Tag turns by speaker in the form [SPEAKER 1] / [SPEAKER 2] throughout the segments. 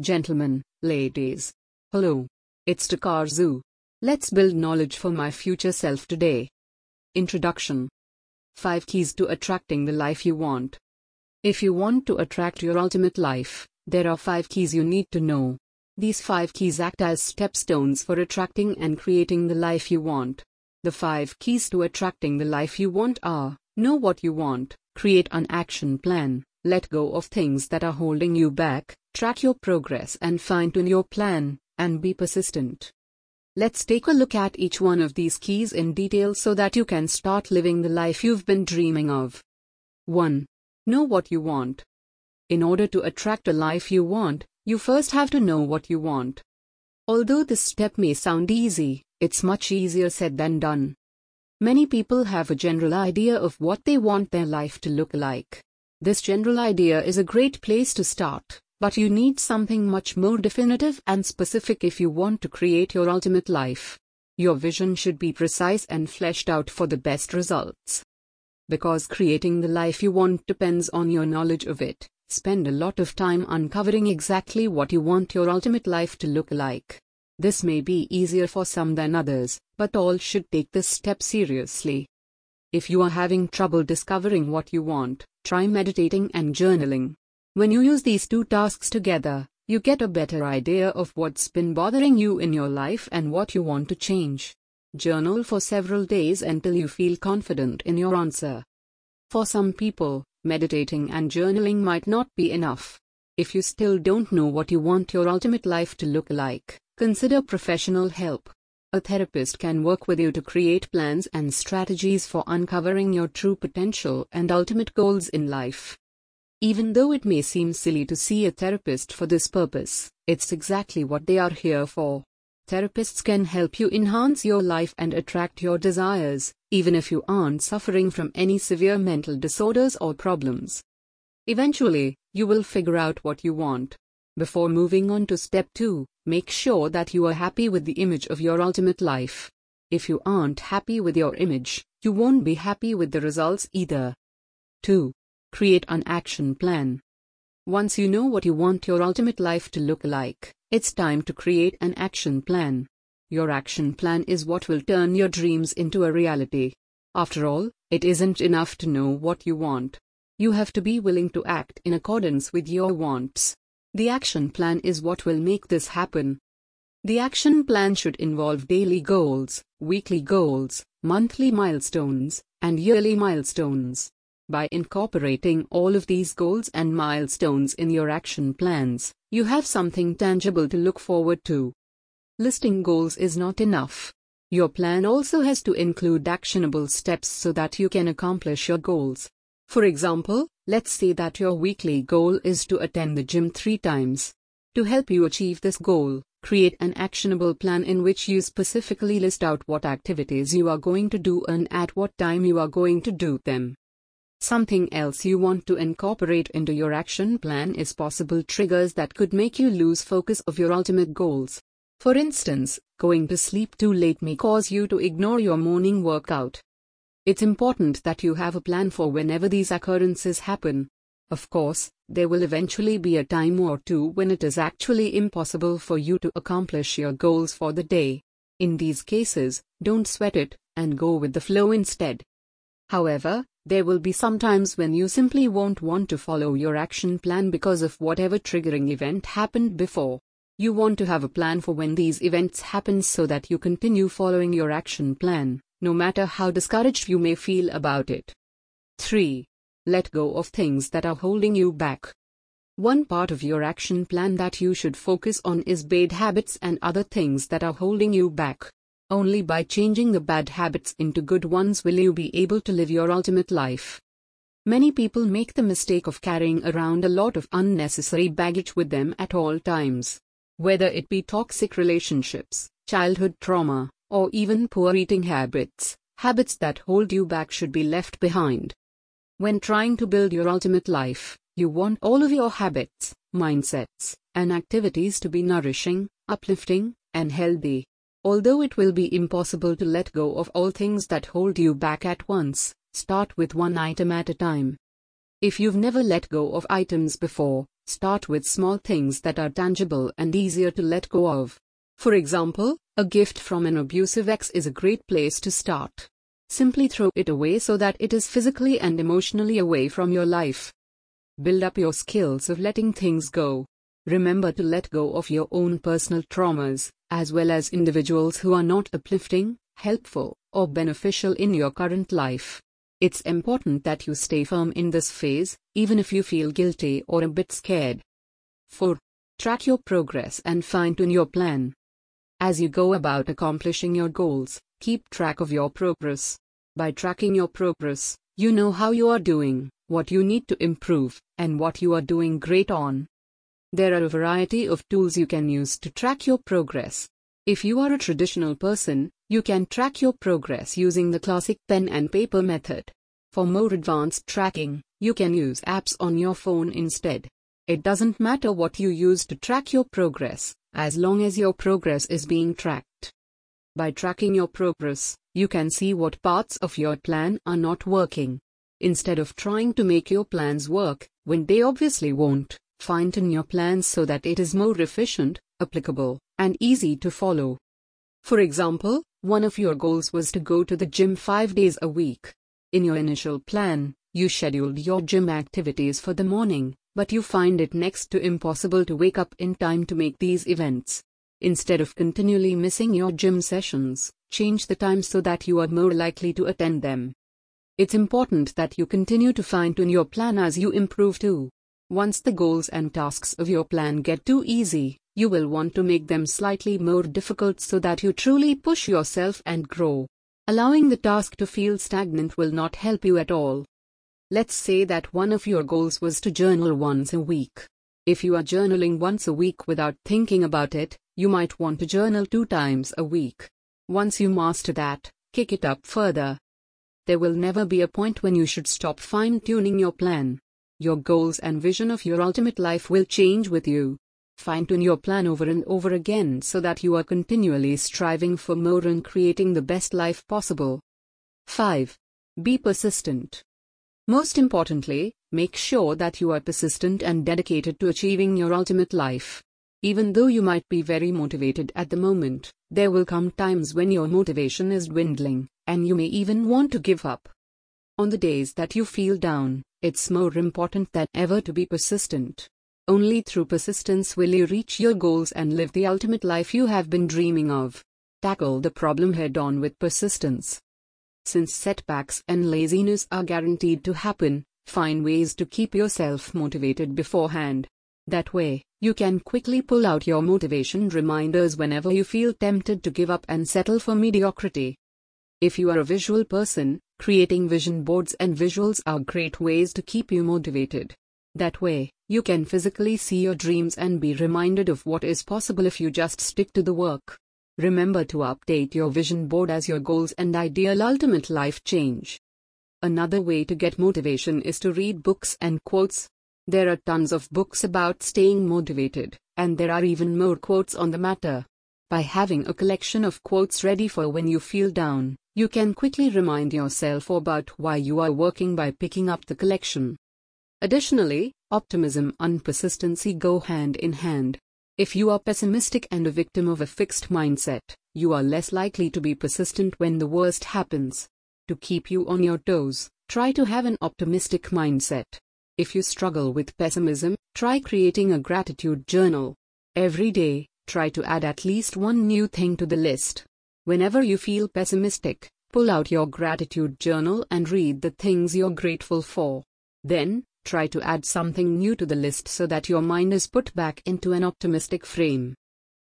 [SPEAKER 1] Gentlemen, ladies. Hello. It's Takazun. Let's build knowledge for my future self today. Introduction 5 Keys to Attracting the Life You Want. If you want to attract your ultimate life, there are 5 keys you need to know. These 5 keys act as stepstones for attracting and creating the life you want. The 5 keys to attracting the life you want are Know what you want, create an action plan, let go of things that are holding you back, track your progress and fine tune your plan, and be persistent. Let's take a look at each one of these keys in detail so that you can start living the life you've been dreaming of. 1. Know what you want. In order to attract a life you want, you first have to know what you want. Although this step may sound easy, it's much easier said than done. Many people have a general idea of what they want their life to look like. This general idea is a great place to start, but you need something much more definitive and specific if you want to create your ultimate life. Your vision should be precise and fleshed out for the best results. Because creating the life you want depends on your knowledge of it, spend a lot of time uncovering exactly what you want your ultimate life to look like. This may be easier for some than others, but all should take this step seriously. If you are having trouble discovering what you want, try meditating and journaling. When you use these two tasks together, you get a better idea of what's been bothering you in your life and what you want to change. Journal for several days until you feel confident in your answer. For some people, meditating and journaling might not be enough. If you still don't know what you want your ultimate life to look like, consider professional help. A therapist can work with you to create plans and strategies for uncovering your true potential and ultimate goals in life. Even though it may seem silly to see a therapist for this purpose, it's exactly what they are here for. Therapists can help you enhance your life and attract your desires, even if you aren't suffering from any severe mental disorders or problems. Eventually, you will figure out what you want. Before moving on to step 2, make sure that you are happy with the image of your ultimate life. If you aren't happy with your image, you won't be happy with the results either. 2. Create an action plan. Once you know what you want your ultimate life to look like, it's time to create an action plan. Your action plan is what will turn your dreams into a reality. After all, it isn't enough to know what you want. You have to be willing to act in accordance with your wants. The action plan is what will make this happen. The action plan should involve daily goals, weekly goals, monthly milestones, and yearly milestones. By incorporating all of these goals and milestones in your action plans, you have something tangible to look forward to. Listing goals is not enough. Your plan also has to include actionable steps so that you can accomplish your goals. For example, let's say that your weekly goal is to attend the gym three times. To help you achieve this goal, create an actionable plan in which you specifically list out what activities you are going to do and at what time you are going to do them. Something else you want to incorporate into your action plan is possible triggers that could make you lose focus of your ultimate goals. For instance, going to sleep too late may cause you to ignore your morning workout. It's important that you have a plan for whenever these occurrences happen. Of course, there will eventually be a time or two when it is actually impossible for you to accomplish your goals for the day. In these cases, don't sweat it, and go with the flow instead. However, there will be some times when you simply won't want to follow your action plan because of whatever triggering event happened before. You want to have a plan for when these events happen so that you continue following your action plan no matter how discouraged you may feel about it. 3. Let go of things that are holding you back. One part of your action plan that you should focus on is bad habits and other things that are holding you back. Only by changing the bad habits into good ones will you be able to live your ultimate life. Many people make the mistake of carrying around a lot of unnecessary baggage with them at all times. Whether it be toxic relationships, childhood trauma, or even poor eating habits, habits that hold you back should be left behind. When trying to build your ultimate life, you want all of your habits, mindsets, and activities to be nourishing, uplifting, and healthy. Although it will be impossible to let go of all things that hold you back at once, start with one item at a time. If you've never let go of items before, Start with small things that are tangible and easier to let go of. For example, a gift from an abusive ex is a great place to start. Simply throw it away so that it is physically and emotionally away from your life. Build up your skills of letting things go. Remember to let go of your own personal traumas, as well as individuals who are not uplifting, helpful, or beneficial in your current life. It's important that you stay firm in this phase, even if you feel guilty or a bit scared. 4. Track your progress and fine tune your plan. As you go about accomplishing your goals, keep track of your progress. By tracking your progress, you know how you are doing, what you need to improve, and what you are doing great on. There are a variety of tools you can use to track your progress. If you are a traditional person, you can track your progress using the classic pen and paper method. For more advanced tracking, you can use apps on your phone instead. It doesn't matter what you use to track your progress, as long as your progress is being tracked. By tracking your progress, you can see what parts of your plan are not working. Instead of trying to make your plans work, when they obviously won't, Fine tune your plans so that it is more efficient, applicable, and easy to follow. For example, one of your goals was to go to the gym five days a week. In your initial plan, you scheduled your gym activities for the morning, but you find it next to impossible to wake up in time to make these events. Instead of continually missing your gym sessions, change the time so that you are more likely to attend them. It's important that you continue to fine tune your plan as you improve too. Once the goals and tasks of your plan get too easy, you will want to make them slightly more difficult so that you truly push yourself and grow. Allowing the task to feel stagnant will not help you at all. Let's say that one of your goals was to journal once a week. If you are journaling once a week without thinking about it, you might want to journal two times a week. Once you master that, kick it up further. There will never be a point when you should stop fine tuning your plan. Your goals and vision of your ultimate life will change with you. Fine tune your plan over and over again so that you are continually striving for more and creating the best life possible. 5. Be persistent. Most importantly, make sure that you are persistent and dedicated to achieving your ultimate life. Even though you might be very motivated at the moment, there will come times when your motivation is dwindling, and you may even want to give up. On the days that you feel down, it's more important than ever to be persistent. Only through persistence will you reach your goals and live the ultimate life you have been dreaming of. Tackle the problem head on with persistence. Since setbacks and laziness are guaranteed to happen, find ways to keep yourself motivated beforehand. That way, you can quickly pull out your motivation reminders whenever you feel tempted to give up and settle for mediocrity. If you are a visual person, creating vision boards and visuals are great ways to keep you motivated. That way, you can physically see your dreams and be reminded of what is possible if you just stick to the work. Remember to update your vision board as your goals and ideal ultimate life change. Another way to get motivation is to read books and quotes. There are tons of books about staying motivated, and there are even more quotes on the matter. By having a collection of quotes ready for when you feel down, you can quickly remind yourself about why you are working by picking up the collection. Additionally, optimism and persistency go hand in hand. If you are pessimistic and a victim of a fixed mindset, you are less likely to be persistent when the worst happens. To keep you on your toes, try to have an optimistic mindset. If you struggle with pessimism, try creating a gratitude journal. Every day, try to add at least one new thing to the list. Whenever you feel pessimistic, pull out your gratitude journal and read the things you're grateful for. Then, try to add something new to the list so that your mind is put back into an optimistic frame.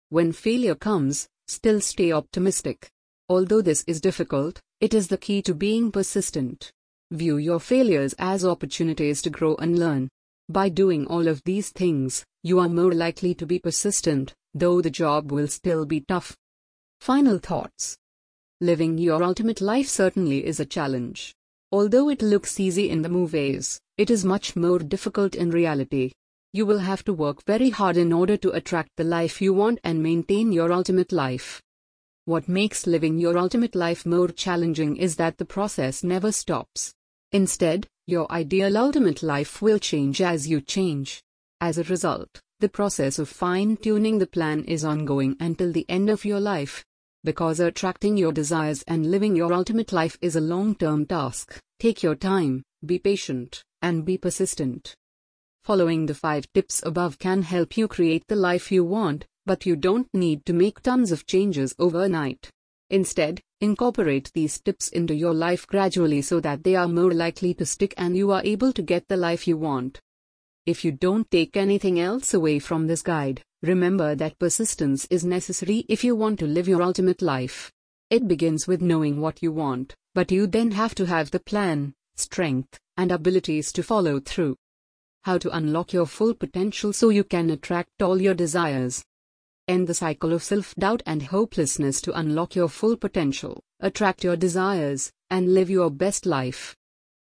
[SPEAKER 1] When failure comes, still stay optimistic. Although this is difficult, it is the key to being persistent. View your failures as opportunities to grow and learn. By doing all of these things, you are more likely to be persistent, though the job will still be tough. Final thoughts. Living your ultimate life certainly is a challenge. Although it looks easy in the movies, it is much more difficult in reality. You will have to work very hard in order to attract the life you want and maintain your ultimate life. What makes living your ultimate life more challenging is that the process never stops. Instead, your ideal ultimate life will change as you change. As a result, the process of fine tuning the plan is ongoing until the end of your life. Because attracting your desires and living your ultimate life is a long term task, take your time, be patient, and be persistent. Following the five tips above can help you create the life you want, but you don't need to make tons of changes overnight. Instead, incorporate these tips into your life gradually so that they are more likely to stick and you are able to get the life you want. If you don't take anything else away from this guide, remember that persistence is necessary if you want to live your ultimate life. It begins with knowing what you want, but you then have to have the plan, strength, and abilities to follow through. How to unlock your full potential so you can attract all your desires. End the cycle of self doubt and hopelessness to unlock your full potential, attract your desires, and live your best life.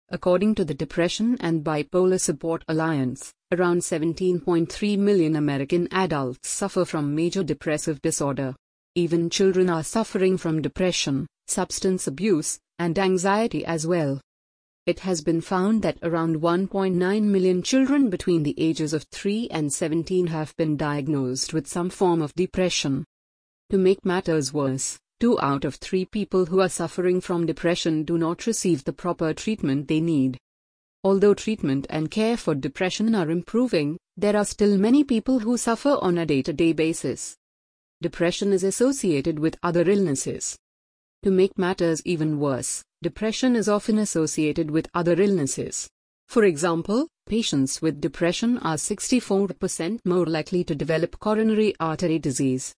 [SPEAKER 1] According to the Depression and Bipolar Support Alliance, around 17.3 million American adults suffer from major depressive disorder. Even children are suffering from depression, substance abuse, and anxiety as well. It has been found that around 1.9 million children between the ages of 3 and 17 have been diagnosed with some form of depression. To make matters worse, 2 out of 3 people who are suffering from depression do not receive the proper treatment they need. Although treatment and care for depression are improving, there are still many people who suffer on a day to day basis. Depression is associated with other illnesses. To make matters even worse, depression is often associated with other illnesses. For example, patients with depression are 64% more likely to develop coronary artery disease.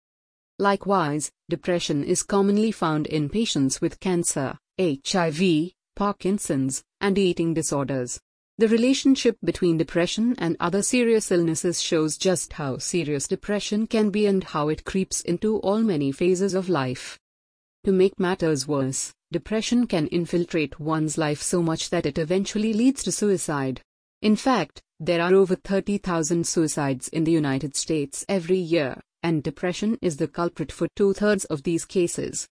[SPEAKER 1] Likewise, depression is commonly found in patients with cancer, HIV, Parkinson's, and eating disorders. The relationship between depression and other serious illnesses shows just how serious depression can be and how it creeps into all many phases of life. To make matters worse, depression can infiltrate one's life so much that it eventually leads to suicide. In fact, there are over 30,000 suicides in the United States every year, and depression is the culprit for two thirds of these cases.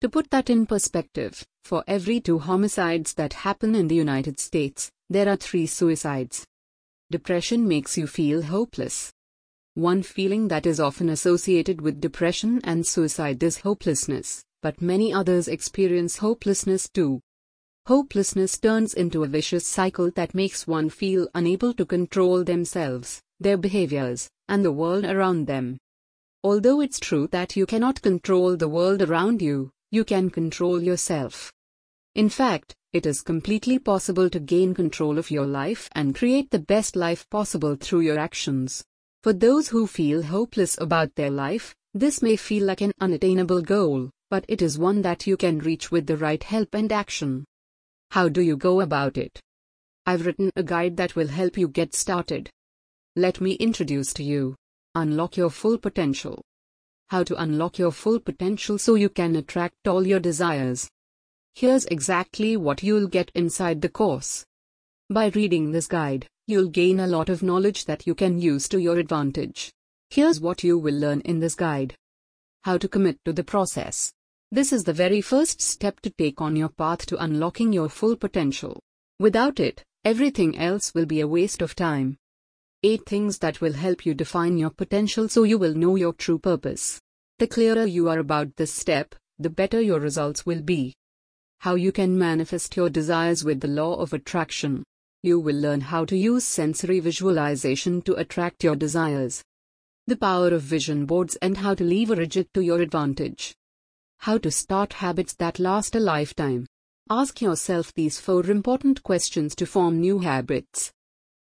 [SPEAKER 1] To put that in perspective, for every two homicides that happen in the United States, there are three suicides. Depression makes you feel hopeless. One feeling that is often associated with depression and suicide is hopelessness, but many others experience hopelessness too. Hopelessness turns into a vicious cycle that makes one feel unable to control themselves, their behaviors, and the world around them. Although it's true that you cannot control the world around you, you can control yourself. In fact, it is completely possible to gain control of your life and create the best life possible through your actions. For those who feel hopeless about their life, this may feel like an unattainable goal, but it is one that you can reach with the right help and action. How do you go about it? I've written a guide that will help you get started. Let me introduce to you Unlock Your Full Potential. How to unlock your full potential so you can attract all your desires. Here's exactly what you'll get inside the course. By reading this guide, you'll gain a lot of knowledge that you can use to your advantage. Here's what you will learn in this guide. How to commit to the process. This is the very first step to take on your path to unlocking your full potential. Without it, everything else will be a waste of time. 8 things that will help you define your potential so you will know your true purpose. The clearer you are about this step, the better your results will be. How you can manifest your desires with the law of attraction. You will learn how to use sensory visualization to attract your desires. The power of vision boards and how to leverage it to your advantage. How to start habits that last a lifetime. Ask yourself these four important questions to form new habits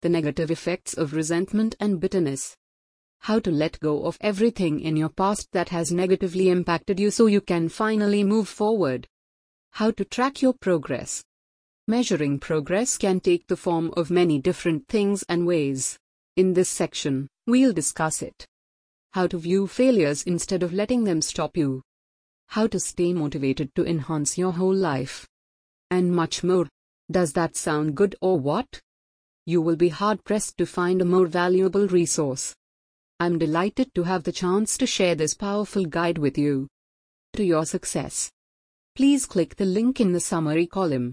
[SPEAKER 1] the negative effects of resentment and bitterness. How to let go of everything in your past that has negatively impacted you so you can finally move forward. How to track your progress. Measuring progress can take the form of many different things and ways. In this section, we'll discuss it. How to view failures instead of letting them stop you. How to stay motivated to enhance your whole life. And much more. Does that sound good or what? You will be hard pressed to find a more valuable resource. I'm delighted to have the chance to share this powerful guide with you. To your success. Please click the link in the summary column.